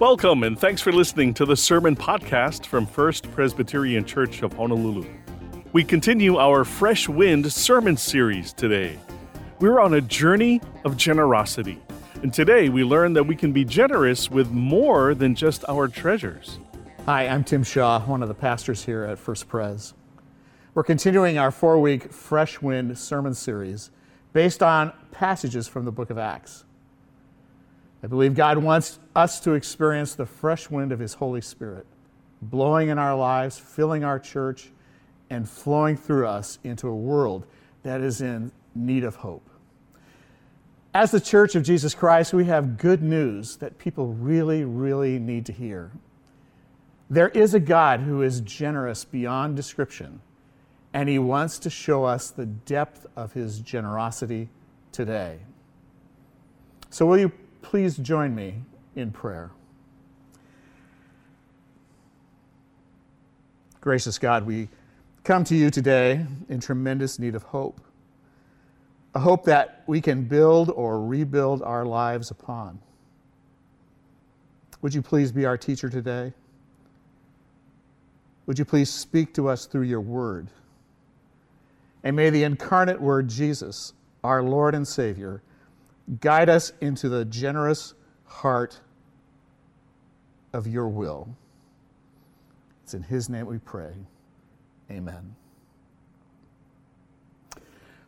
Welcome and thanks for listening to the Sermon Podcast from First Presbyterian Church of Honolulu. We continue our Fresh Wind sermon series today. We're on a journey of generosity, and today we learn that we can be generous with more than just our treasures. Hi, I'm Tim Shaw, one of the pastors here at First Pres. We're continuing our four week Fresh Wind sermon series based on passages from the book of Acts. I believe God wants us to experience the fresh wind of His Holy Spirit, blowing in our lives, filling our church, and flowing through us into a world that is in need of hope. As the Church of Jesus Christ, we have good news that people really, really need to hear. There is a God who is generous beyond description, and He wants to show us the depth of His generosity today. So, will you please join me in prayer. Gracious God, we come to you today in tremendous need of hope. A hope that we can build or rebuild our lives upon. Would you please be our teacher today? Would you please speak to us through your word? And may the incarnate word, Jesus, our Lord and Savior, Guide us into the generous heart of your will. It's in His name we pray. Amen.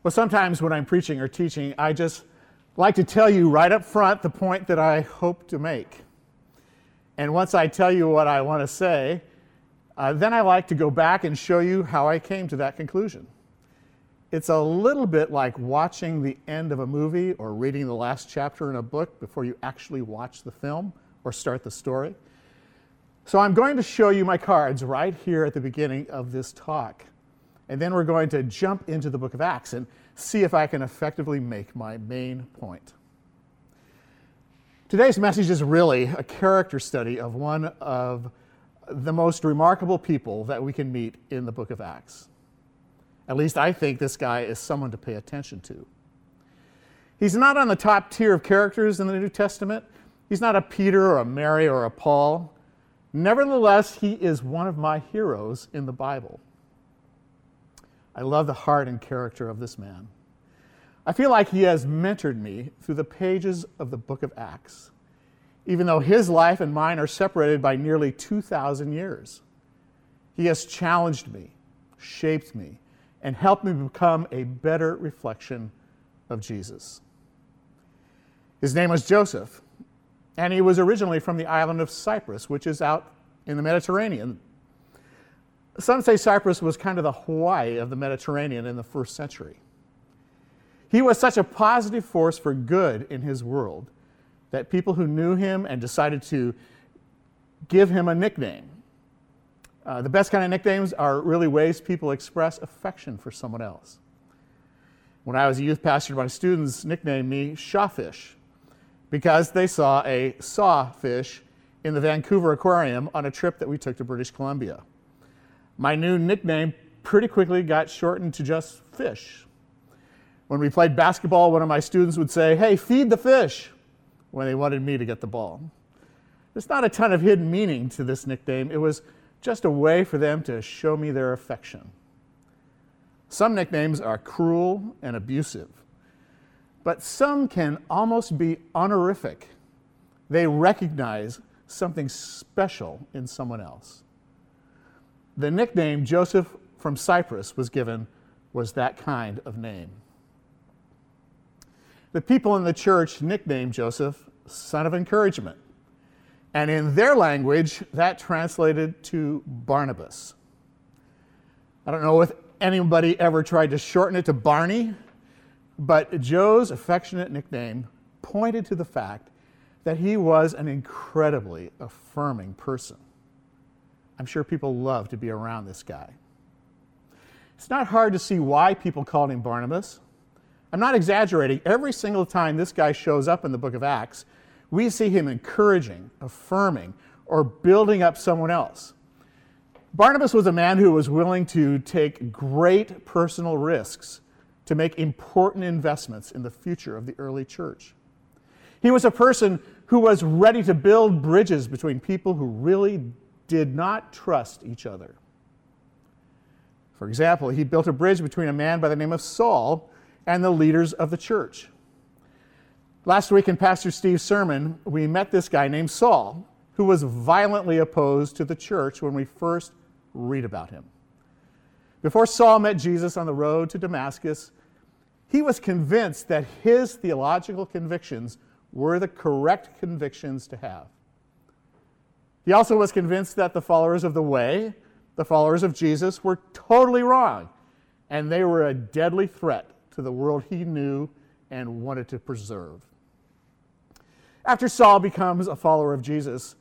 Well, sometimes when I'm preaching or teaching, I just like to tell you right up front the point that I hope to make. And once I tell you what I want to say, uh, then I like to go back and show you how I came to that conclusion. It's a little bit like watching the end of a movie or reading the last chapter in a book before you actually watch the film or start the story. So I'm going to show you my cards right here at the beginning of this talk. And then we're going to jump into the book of Acts and see if I can effectively make my main point. Today's message is really a character study of one of the most remarkable people that we can meet in the book of Acts. At least I think this guy is someone to pay attention to. He's not on the top tier of characters in the New Testament. He's not a Peter or a Mary or a Paul. Nevertheless, he is one of my heroes in the Bible. I love the heart and character of this man. I feel like he has mentored me through the pages of the book of Acts, even though his life and mine are separated by nearly 2,000 years. He has challenged me, shaped me, and help me become a better reflection of Jesus. His name was Joseph, and he was originally from the island of Cyprus, which is out in the Mediterranean. Some say Cyprus was kind of the Hawaii of the Mediterranean in the first century. He was such a positive force for good in his world that people who knew him and decided to give him a nickname uh, the best kind of nicknames are really ways people express affection for someone else. When I was a youth pastor, my students nicknamed me Shawfish because they saw a sawfish in the Vancouver Aquarium on a trip that we took to British Columbia. My new nickname pretty quickly got shortened to just Fish. When we played basketball, one of my students would say, Hey, feed the fish, when they wanted me to get the ball. There's not a ton of hidden meaning to this nickname. It was just a way for them to show me their affection. Some nicknames are cruel and abusive, but some can almost be honorific. They recognize something special in someone else. The nickname Joseph from Cyprus was given was that kind of name. The people in the church nicknamed Joseph son of encouragement. And in their language, that translated to Barnabas. I don't know if anybody ever tried to shorten it to Barney, but Joe's affectionate nickname pointed to the fact that he was an incredibly affirming person. I'm sure people love to be around this guy. It's not hard to see why people called him Barnabas. I'm not exaggerating. Every single time this guy shows up in the book of Acts, we see him encouraging, affirming, or building up someone else. Barnabas was a man who was willing to take great personal risks to make important investments in the future of the early church. He was a person who was ready to build bridges between people who really did not trust each other. For example, he built a bridge between a man by the name of Saul and the leaders of the church. Last week in Pastor Steve's sermon, we met this guy named Saul, who was violently opposed to the church when we first read about him. Before Saul met Jesus on the road to Damascus, he was convinced that his theological convictions were the correct convictions to have. He also was convinced that the followers of the way, the followers of Jesus, were totally wrong, and they were a deadly threat to the world he knew and wanted to preserve. After Saul becomes a follower of Jesus,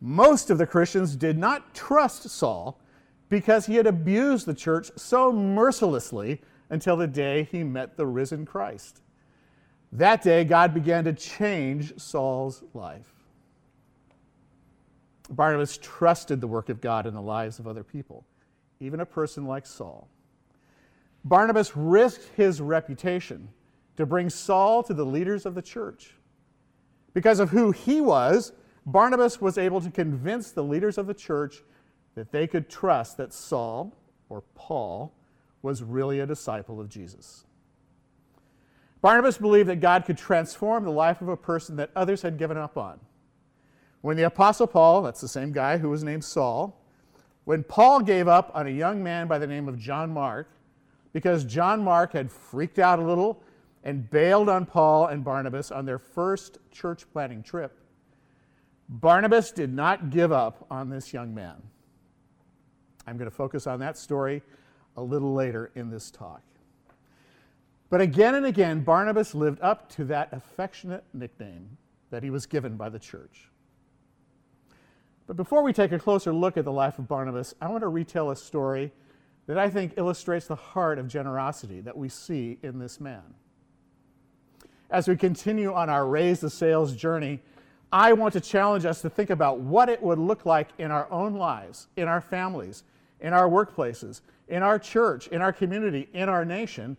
most of the Christians did not trust Saul because he had abused the church so mercilessly until the day he met the risen Christ. That day, God began to change Saul's life. Barnabas trusted the work of God in the lives of other people, even a person like Saul. Barnabas risked his reputation to bring Saul to the leaders of the church. Because of who he was, Barnabas was able to convince the leaders of the church that they could trust that Saul, or Paul, was really a disciple of Jesus. Barnabas believed that God could transform the life of a person that others had given up on. When the Apostle Paul, that's the same guy who was named Saul, when Paul gave up on a young man by the name of John Mark, because John Mark had freaked out a little and bailed on Paul and Barnabas on their first church planting trip, Barnabas did not give up on this young man. I'm going to focus on that story a little later in this talk. But again and again, Barnabas lived up to that affectionate nickname that he was given by the church. But before we take a closer look at the life of Barnabas, I want to retell a story that I think illustrates the heart of generosity that we see in this man. As we continue on our Raise the Sails journey, I want to challenge us to think about what it would look like in our own lives, in our families, in our workplaces, in our church, in our community, in our nation,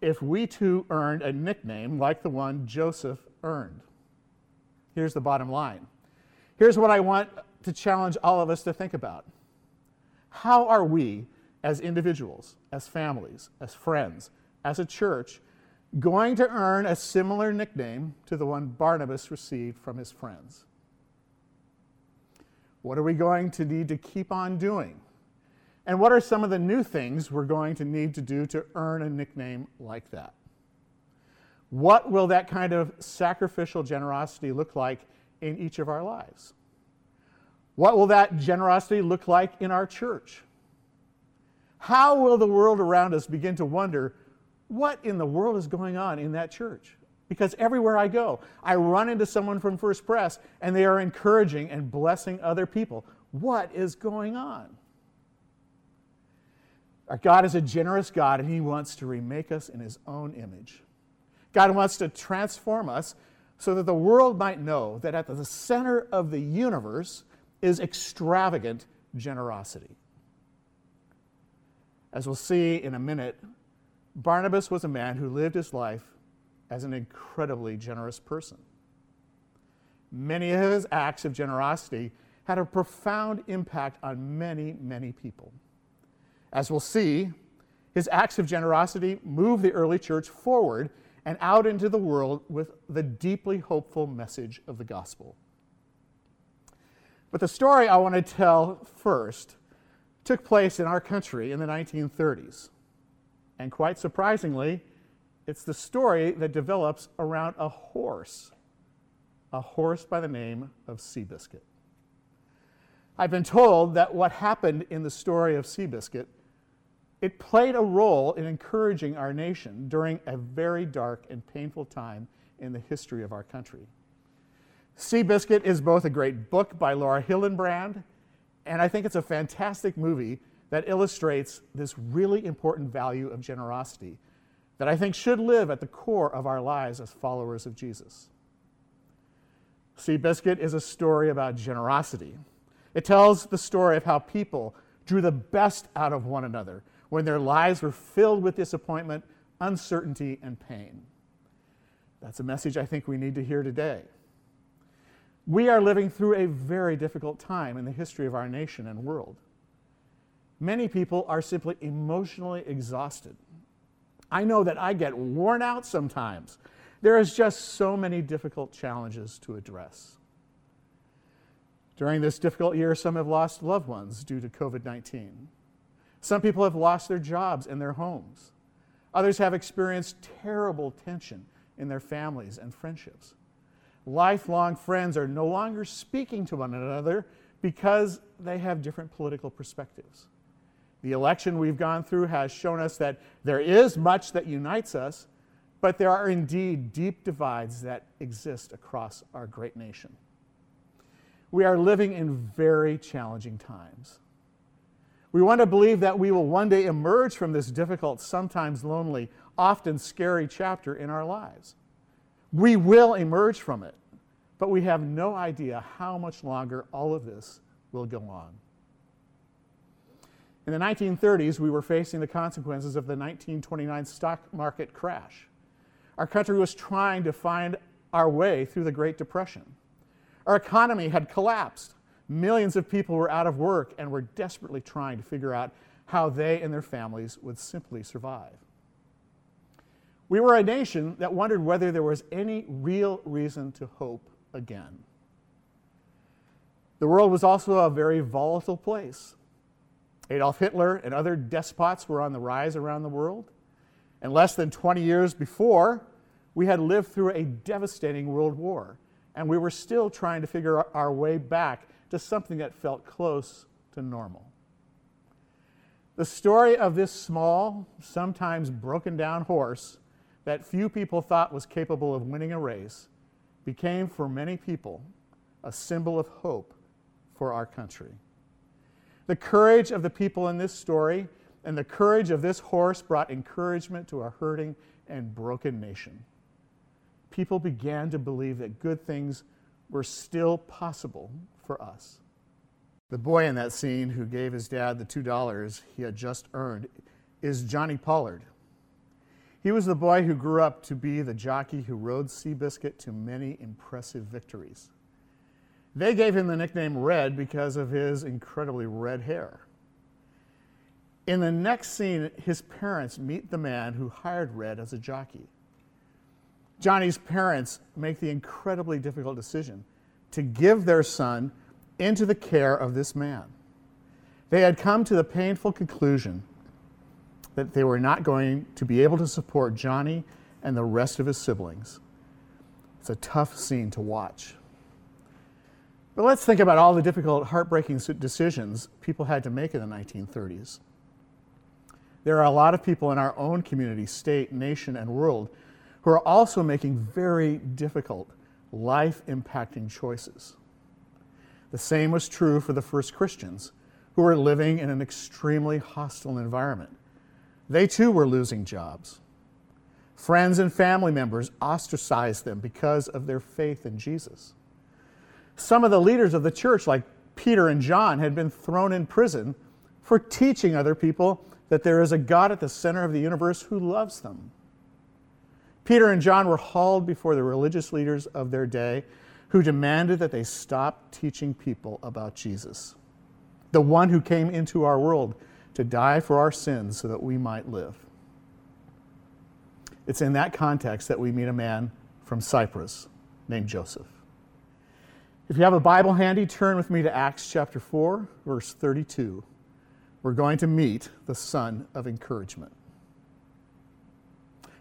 if we too earned a nickname like the one Joseph earned. Here's the bottom line. Here's what I want to challenge all of us to think about. How are we, as individuals, as families, as friends, as a church, going to earn a similar nickname to the one Barnabas received from his friends? What are we going to need to keep on doing and what are some of the new things we're going to need to do to earn a nickname like that? What will that kind of sacrificial generosity look like in each of our lives? What will that generosity look like in our church? How will the world around us begin to wonder what in the world is going on in that church? Because everywhere I go, I run into someone from First Pres and they are encouraging and blessing other people. What is going on? Our God is a generous God, and He wants to remake us in His own image. God wants to transform us so that the world might know that at the center of the universe is extravagant generosity. As we'll see in a minute, Barnabas was a man who lived his life as an incredibly generous person. Many of his acts of generosity had a profound impact on many, many people. As we'll see, his acts of generosity moved the early church forward and out into the world with the deeply hopeful message of the gospel. But the story I want to tell first took place in our country in the 1930s. And quite surprisingly, it's the story that develops around a horse, a horse by the name of Seabiscuit. I've been told that what happened in the story of Seabiscuit it played a role in encouraging our nation during a very dark and painful time in the history of our country. Seabiscuit is both a great book by Laura Hillenbrand, and I think it's a fantastic movie that illustrates this really important value of generosity that I think should live at the core of our lives as followers of Jesus. Seabiscuit is a story about generosity. It tells the story of how people drew the best out of one another when their lives were filled with disappointment, uncertainty, and pain. That's a message I think we need to hear today. We are living through a very difficult time in the history of our nation and world. Many people are simply emotionally exhausted. I know that I get worn out sometimes. There is just so many difficult challenges to address. During this difficult year, some have lost loved ones due to COVID 19. Some people have lost their jobs and their homes. Others have experienced terrible tension in their families and friendships. Lifelong friends are no longer speaking to one another because they have different political perspectives. The election we've gone through has shown us that there is much that unites us, but there are indeed deep divides that exist across our great nation. We are living in very challenging times. We want to believe that we will one day emerge from this difficult, sometimes lonely, often scary chapter in our lives. We will emerge from it, but we have no idea how much longer all of this will go on. In the 1930s, we were facing the consequences of the 1929 stock market crash. Our country was trying to find our way through the Great Depression. Our economy had collapsed. Millions of people were out of work and were desperately trying to figure out how they and their families would simply survive. We were a nation that wondered whether there was any real reason to hope again. The world was also a very volatile place. Adolf Hitler and other despots were on the rise around the world. And less than 20 years before, we had lived through a devastating world war, and we were still trying to figure our way back to something that felt close to normal. The story of this small, sometimes broken down horse that few people thought was capable of winning a race became, for many people, a symbol of hope for our country. The courage of the people in this story and the courage of this horse brought encouragement to a hurting and broken nation. People began to believe that good things were still possible for us. The boy in that scene who gave his dad the $2 he had just earned is Johnny Pollard. He was the boy who grew up to be the jockey who rode Seabiscuit to many impressive victories. They gave him the nickname Red because of his incredibly red hair. In the next scene, his parents meet the man who hired Red as a jockey. Johnny's parents make the incredibly difficult decision to give their son into the care of this man. They had come to the painful conclusion that they were not going to be able to support Johnny and the rest of his siblings. It's a tough scene to watch. But let's think about all the difficult, heartbreaking decisions people had to make in the 1930s. There are a lot of people in our own community, state, nation, and world who are also making very difficult, life impacting choices. The same was true for the first Christians who were living in an extremely hostile environment. They too were losing jobs. Friends and family members ostracized them because of their faith in Jesus. Some of the leaders of the church, like Peter and John, had been thrown in prison for teaching other people that there is a God at the center of the universe who loves them. Peter and John were hauled before the religious leaders of their day who demanded that they stop teaching people about Jesus, the one who came into our world to die for our sins so that we might live. It's in that context that we meet a man from Cyprus named Joseph. If you have a Bible handy, turn with me to Acts chapter 4, verse 32. We're going to meet the son of encouragement.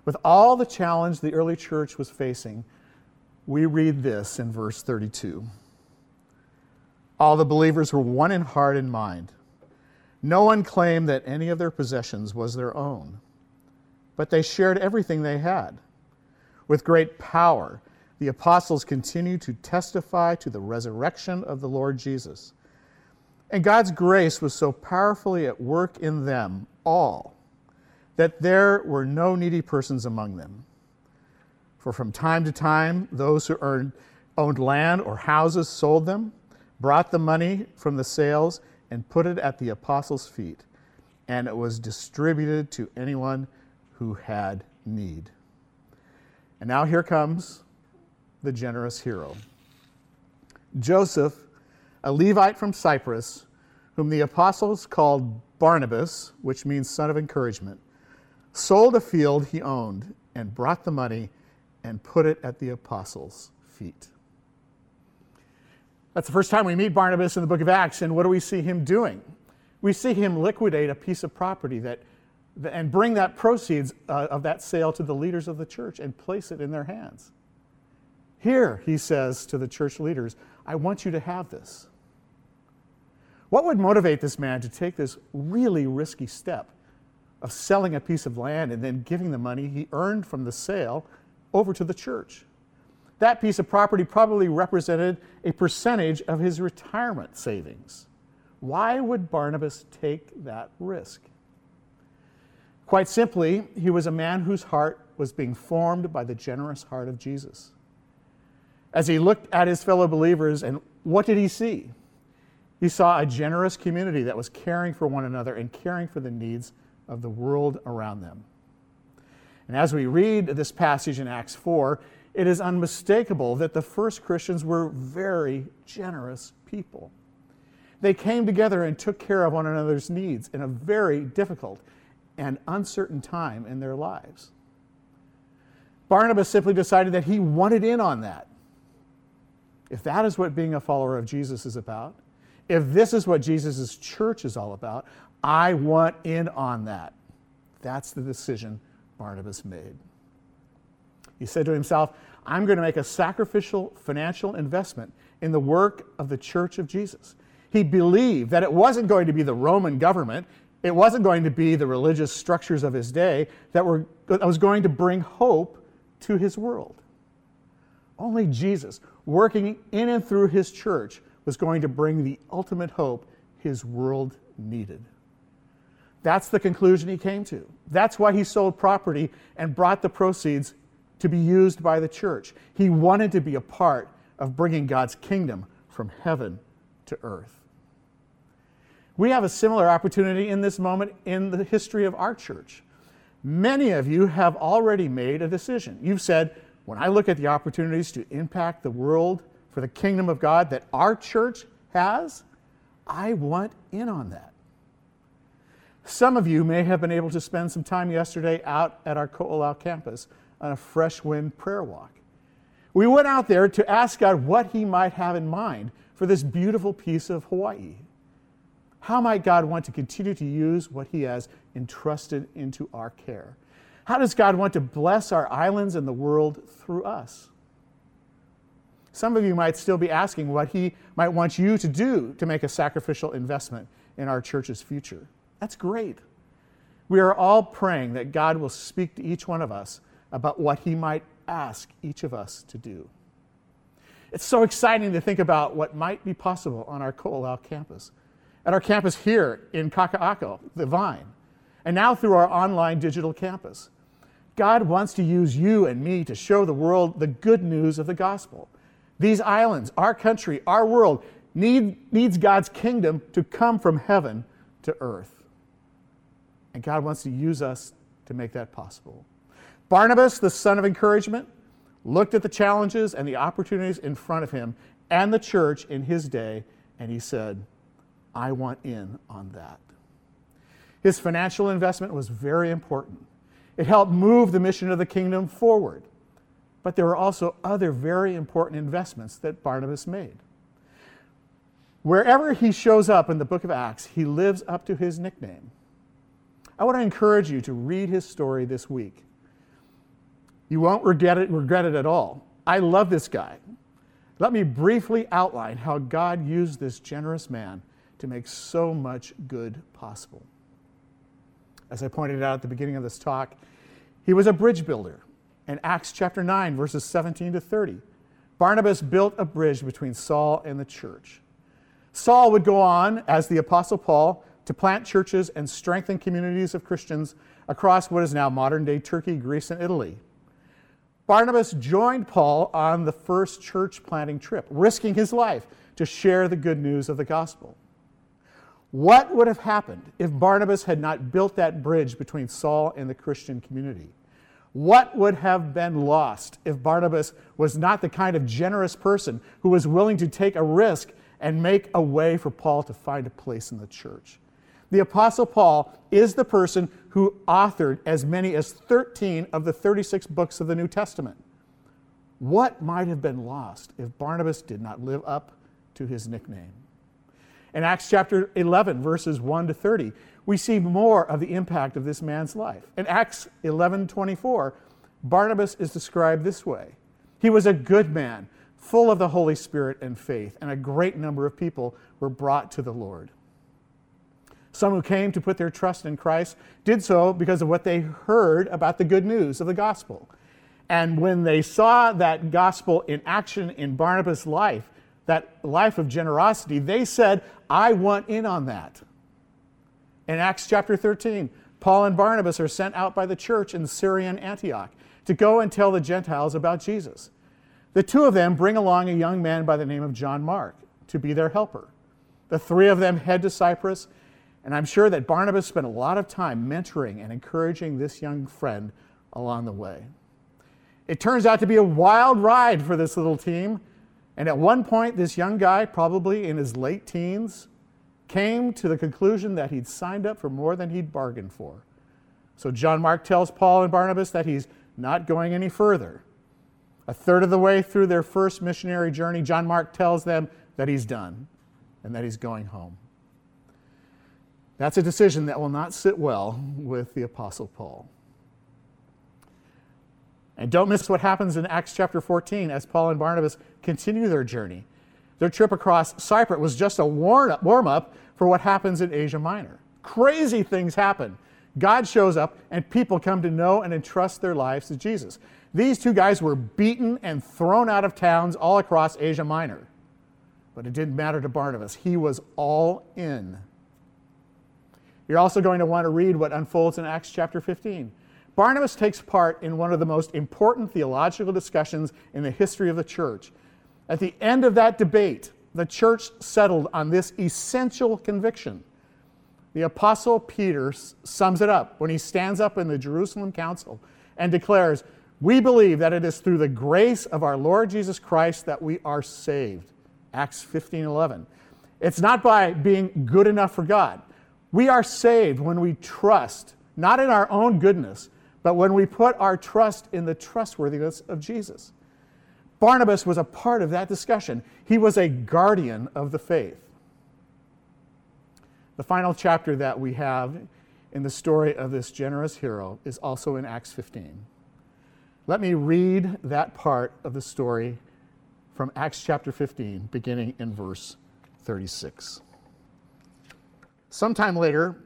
With all the challenge the early church was facing, we read this in verse 32. All the believers were one in heart and mind. No one claimed that any of their possessions was their own, but they shared everything they had. With great power, the apostles continued to testify to the resurrection of the Lord Jesus. And God's grace was so powerfully at work in them all that there were no needy persons among them. For from time to time, those who earned, owned land or houses sold them, brought the money from the sales, and put it at the apostles' feet, and it was distributed to anyone who had need. And now here comes the generous hero. Joseph, a Levite from Cyprus, whom the apostles called Barnabas, which means son of encouragement, sold a field he owned and brought the money and put it at the apostles' feet. That's the first time we meet Barnabas in the book of Acts, and what do we see him doing? We see him liquidate a piece of property that, and bring that proceeds uh, of that sale to the leaders of the church and place it in their hands. Here, he says to the church leaders, I want you to have this. What would motivate this man to take this really risky step of selling a piece of land and then giving the money he earned from the sale over to the church? That piece of property probably represented a percentage of his retirement savings. Why would Barnabas take that risk? Quite simply, he was a man whose heart was being formed by the generous heart of Jesus. As he looked at his fellow believers, and what did he see? He saw a generous community that was caring for one another and caring for the needs of the world around them. And as we read this passage in Acts 4, it is unmistakable that the first Christians were very generous people. They came together and took care of one another's needs in a very difficult and uncertain time in their lives. Barnabas simply decided that he wanted in on that. If that is what being a follower of Jesus is about, if this is what Jesus' church is all about, I want in on that. That's the decision Barnabas made. He said to himself, I'm going to make a sacrificial financial investment in the work of the church of Jesus. He believed that it wasn't going to be the Roman government, it wasn't going to be the religious structures of his day that, were, that was going to bring hope to his world. Only Jesus, working in and through his church, was going to bring the ultimate hope his world needed. That's the conclusion he came to. That's why he sold property and brought the proceeds to be used by the church. He wanted to be a part of bringing God's kingdom from heaven to earth. We have a similar opportunity in this moment in the history of our church. Many of you have already made a decision. You've said, when I look at the opportunities to impact the world for the kingdom of God that our church has, I want in on that. Some of you may have been able to spend some time yesterday out at our Ko'olau campus on a fresh wind prayer walk. We went out there to ask God what He might have in mind for this beautiful piece of Hawaii. How might God want to continue to use what He has entrusted into our care? How does God want to bless our islands and the world through us? Some of you might still be asking what he might want you to do to make a sacrificial investment in our church's future. That's great. We are all praying that God will speak to each one of us about what he might ask each of us to do. It's so exciting to think about what might be possible on our Ko'olau campus, at our campus here in Kaka'ako, the Vine, and now through our online digital campus. God wants to use you and me to show the world the good news of the gospel these islands, our country, our world, need, needs God's kingdom to come from heaven to earth. And God wants to use us to make that possible. Barnabas, the son of encouragement, looked at the challenges and the opportunities in front of him and the church in his day, and he said, I want in on that. His financial investment was very important. It helped move the mission of the kingdom forward. But there were also other very important investments that Barnabas made. Wherever he shows up in the book of Acts, he lives up to his nickname. I want to encourage you to read his story this week. You won't regret it, regret it at all. I love this guy. Let me briefly outline how God used this generous man to make so much good possible. As I pointed out at the beginning of this talk, he was a bridge builder in Acts chapter 9, verses 17 to 30. Barnabas built a bridge between Saul and the church. Saul would go on, as the Apostle Paul, to plant churches and strengthen communities of Christians across what is now modern day Turkey, Greece, and Italy. Barnabas joined Paul on the first church planting trip, risking his life to share the good news of the gospel. What would have happened if Barnabas had not built that bridge between Saul and the Christian community? What would have been lost if Barnabas was not the kind of generous person who was willing to take a risk and make a way for Paul to find a place in the church? The Apostle Paul is the person who authored as many as 13 of the 36 books of the New Testament. What might have been lost if Barnabas did not live up to his nickname? In Acts chapter 11, verses 1 to 30, we see more of the impact of this man's life. In Acts 11 24, Barnabas is described this way He was a good man, full of the Holy Spirit and faith, and a great number of people were brought to the Lord. Some who came to put their trust in Christ did so because of what they heard about the good news of the gospel. And when they saw that gospel in action in Barnabas' life, that life of generosity, they said, I want in on that. In Acts chapter 13, Paul and Barnabas are sent out by the church in Syrian Antioch to go and tell the Gentiles about Jesus. The two of them bring along a young man by the name of John Mark to be their helper. The three of them head to Cyprus and I'm sure that Barnabas spent a lot of time mentoring and encouraging this young friend along the way. It turns out to be a wild ride for this little team. And at one point, this young guy, probably in his late teens, came to the conclusion that he'd signed up for more than he'd bargained for. So John Mark tells Paul and Barnabas that he's not going any further. A third of the way through their first missionary journey, John Mark tells them that he's done and that he's going home. That's a decision that will not sit well with the Apostle Paul. And don't miss what happens in Acts chapter 14 as Paul and Barnabas continue their journey. Their trip across Cyprus was just a warm up for what happens in Asia Minor. Crazy things happen. God shows up, and people come to know and entrust their lives to Jesus. These two guys were beaten and thrown out of towns all across Asia Minor. But it didn't matter to Barnabas. He was all in you're also going to want to read what unfolds in Acts chapter 15. Barnabas takes part in one of the most important theological discussions in the history of the church. At the end of that debate, the church settled on this essential conviction. The Apostle Peter sums it up when he stands up in the Jerusalem Council and declares, We believe that it is through the grace of our Lord Jesus Christ that we are saved. Acts 15 11. It's not by being good enough for God. We are saved when we trust, not in our own goodness, but when we put our trust in the trustworthiness of Jesus. Barnabas was a part of that discussion. He was a guardian of the faith. The final chapter that we have in the story of this generous hero is also in Acts 15. Let me read that part of the story from Acts chapter 15, beginning in verse 36. Sometime later,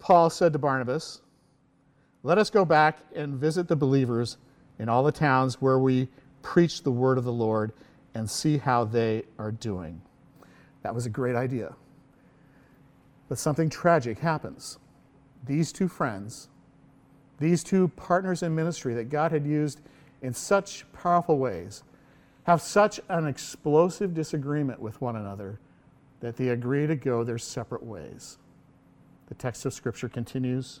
Paul said to Barnabas, Let us go back and visit the believers in all the towns where we preach the word of the Lord and see how they are doing. That was a great idea. But something tragic happens. These two friends, these two partners in ministry that God had used in such powerful ways, have such an explosive disagreement with one another that they agree to go their separate ways. The text of Scripture continues.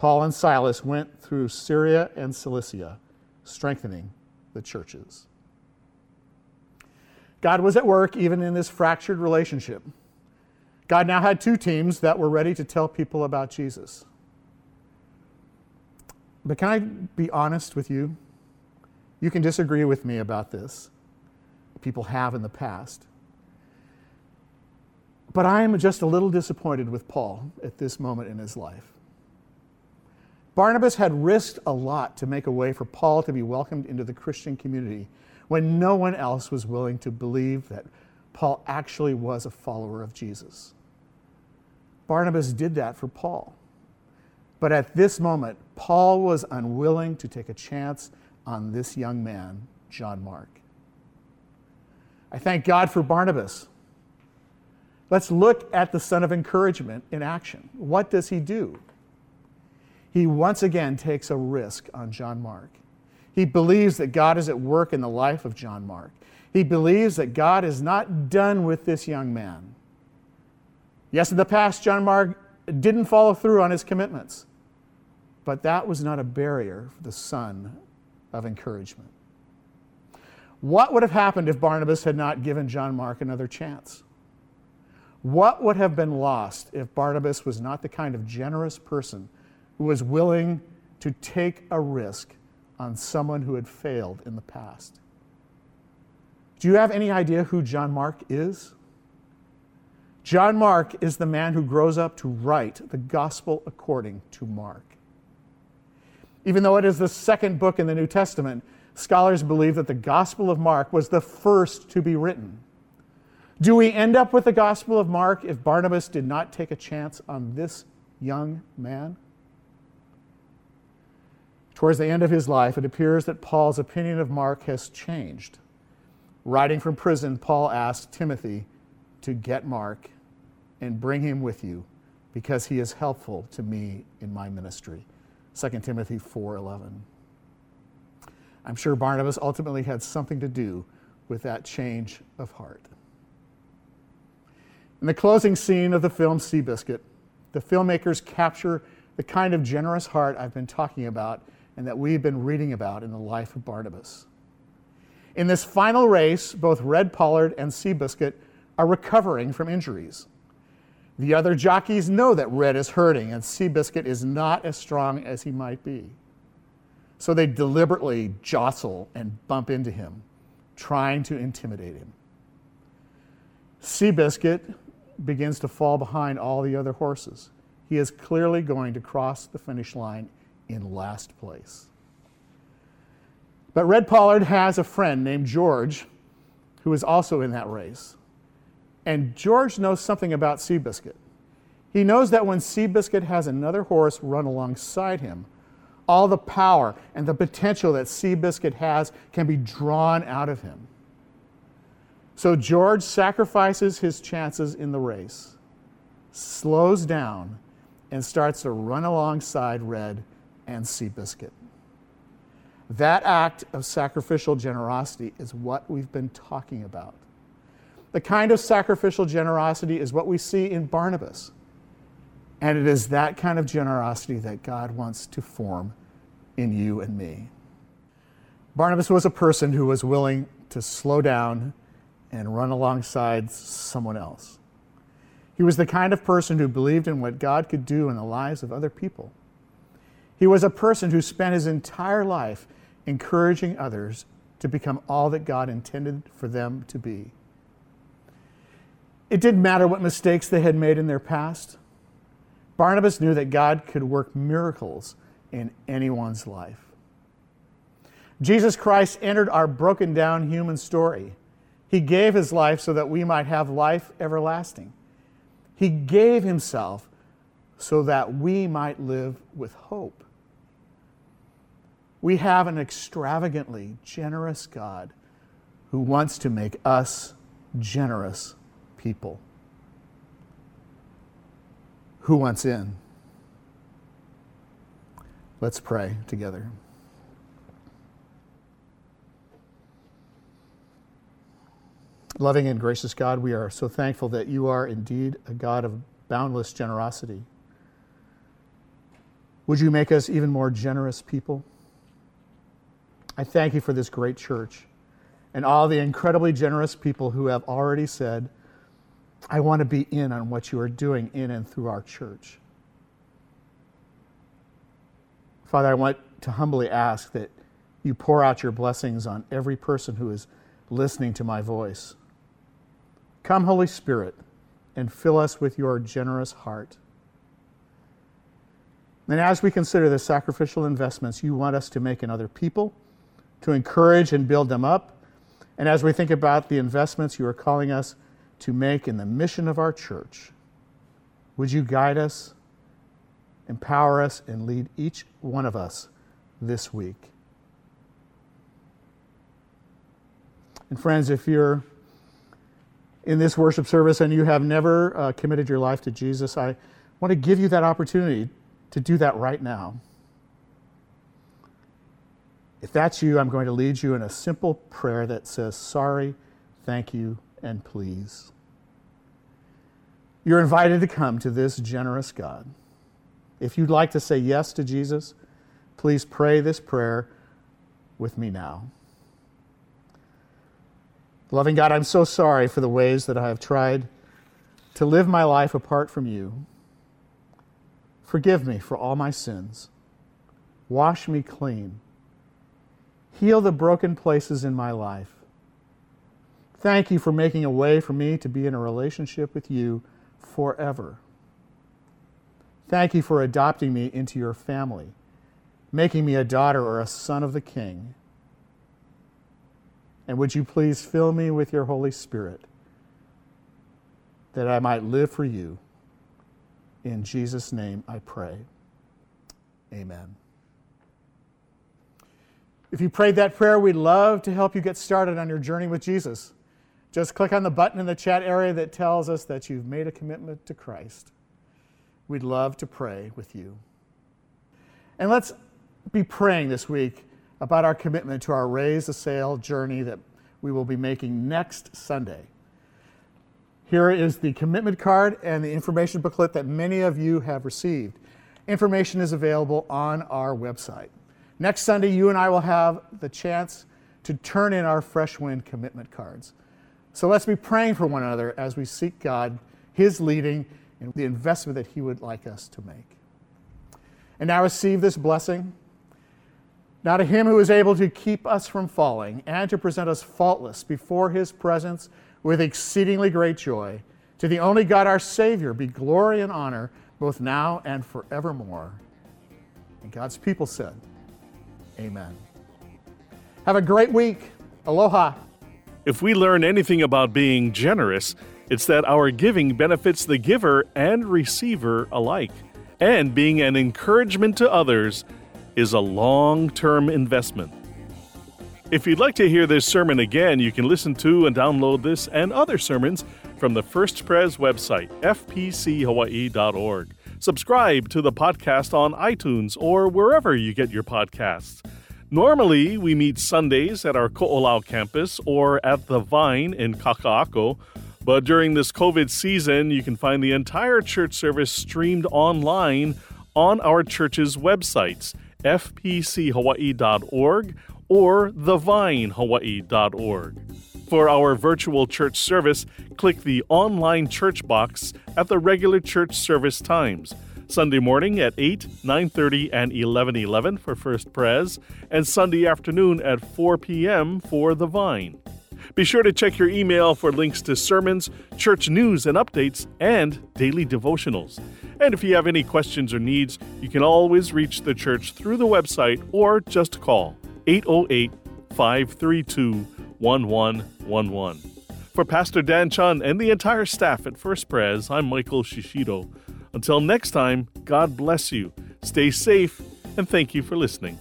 Paul and Silas went through Syria and Cilicia, strengthening the churches. God was at work even in this fractured relationship. God now had two teams that were ready to tell people about Jesus. But can I be honest with you? You can disagree with me about this. People have in the past. But I am just a little disappointed with Paul at this moment in his life. Barnabas had risked a lot to make a way for Paul to be welcomed into the Christian community when no one else was willing to believe that Paul actually was a follower of Jesus. Barnabas did that for Paul. But at this moment, Paul was unwilling to take a chance on this young man, John Mark. I thank God for Barnabas. Let's look at the son of encouragement in action. What does he do? He once again takes a risk on John Mark. He believes that God is at work in the life of John Mark. He believes that God is not done with this young man. Yes, in the past, John Mark didn't follow through on his commitments, but that was not a barrier for the son of encouragement. What would have happened if Barnabas had not given John Mark another chance? What would have been lost if Barnabas was not the kind of generous person who was willing to take a risk on someone who had failed in the past? Do you have any idea who John Mark is? John Mark is the man who grows up to write the gospel according to Mark. Even though it is the second book in the New Testament, scholars believe that the Gospel of Mark was the first to be written. Do we end up with the Gospel of Mark if Barnabas did not take a chance on this young man? Towards the end of his life, it appears that Paul's opinion of Mark has changed. Writing from prison, Paul asked Timothy to get Mark and bring him with you because he is helpful to me in my ministry. 2 Timothy 4:11. I'm sure Barnabas ultimately had something to do with that change of heart. In the closing scene of the film Seabiscuit, the filmmakers capture the kind of generous heart I've been talking about and that we've been reading about in the life of Barnabas. In this final race, both Red Pollard and Seabiscuit are recovering from injuries. The other jockeys know that Red is hurting and Seabiscuit is not as strong as he might be. So they deliberately jostle and bump into him, trying to intimidate him. Seabiscuit begins to fall behind all the other horses. He is clearly going to cross the finish line in last place. But Red Pollard has a friend named George who is also in that race. And George knows something about Seabiscuit. He knows that when Seabiscuit has another horse run alongside him, all the power and the potential that Seabiscuit has can be drawn out of him. So George sacrifices his chances in the race, slows down, and starts to run alongside Red and Seabiscuit. That act of sacrificial generosity is what we've been talking about. The kind of sacrificial generosity is what we see in Barnabas. And it is that kind of generosity that God wants to form in you and me. Barnabas was a person who was willing to slow down and run alongside someone else. He was the kind of person who believed in what God could do in the lives of other people. He was a person who spent his entire life encouraging others to become all that God intended for them to be. It didn't matter what mistakes they had made in their past. Barnabas knew that God could work miracles in anyone's life. Jesus Christ entered our broken down human story. He gave his life so that we might have life everlasting. He gave himself so that we might live with hope. We have an extravagantly generous God who wants to make us generous people. Who wants in? Let's pray together. Loving and gracious God, we are so thankful that you are indeed a God of boundless generosity. Would you make us even more generous people? I thank you for this great church and all the incredibly generous people who have already said, I want to be in on what you are doing in and through our church. Father, I want to humbly ask that you pour out your blessings on every person who is listening to my voice. Come, Holy Spirit, and fill us with your generous heart. And as we consider the sacrificial investments you want us to make in other people, to encourage and build them up. And as we think about the investments you are calling us to make in the mission of our church, would you guide us, empower us, and lead each one of us this week? And friends, if you're in this worship service and you have never uh, committed your life to Jesus, I want to give you that opportunity to do that right now. If that's you, I'm going to lead you in a simple prayer that says, Sorry, thank you, and please. You're invited to come to this generous God. If you'd like to say yes to Jesus, please pray this prayer with me now. Loving God, I'm so sorry for the ways that I have tried to live my life apart from you. Forgive me for all my sins. Wash me clean. Heal the broken places in my life. Thank you for making a way for me to be in a relationship with you forever. Thank you for adopting me into your family, making me a daughter or a son of the King. And would you please fill me with your Holy Spirit that I might live for you? In Jesus' name I pray. Amen. If you prayed that prayer, we'd love to help you get started on your journey with Jesus. Just click on the button in the chat area that tells us that you've made a commitment to Christ. We'd love to pray with you. And let's be praying this week about our commitment to our Raise the Sail journey that we will be making next Sunday. Here is the commitment card and the information booklet that many of you have received. Information is available on our website. Next Sunday, you and I will have the chance to turn in our Fresh Wind commitment cards. So let's be praying for one another as we seek God, His leading, and the investment that He would like us to make. And now receive this blessing. Now to Him who is able to keep us from falling and to present us faultless before His presence with exceedingly great joy, to the only God our Savior be glory and honor both now and forevermore. And God's people said, Amen. Have a great week. Aloha. If we learn anything about being generous, it's that our giving benefits the giver and receiver alike. And being an encouragement to others is a long term investment. If you'd like to hear this sermon again, you can listen to and download this and other sermons from the First Pres website, fpchawaii.org. Subscribe to the podcast on iTunes or wherever you get your podcasts. Normally, we meet Sundays at our Ko'olau campus or at the Vine in Kaka'ako, but during this COVID season, you can find the entire church service streamed online on our church's websites, fpchawaii.org or thevinehawaii.org. For our virtual church service, click the online church box at the regular church service times. Sunday morning at 8, 9:30 and 11:11 for First Pres, and Sunday afternoon at 4 p.m. for The Vine. Be sure to check your email for links to sermons, church news and updates, and daily devotionals. And if you have any questions or needs, you can always reach the church through the website or just call 808 532 1111. For Pastor Dan Chun and the entire staff at First Pres, I'm Michael Shishido. Until next time, God bless you, stay safe, and thank you for listening.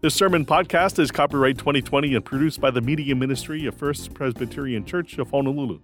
This sermon podcast is copyright 2020 and produced by the Media Ministry of First Presbyterian Church of Honolulu.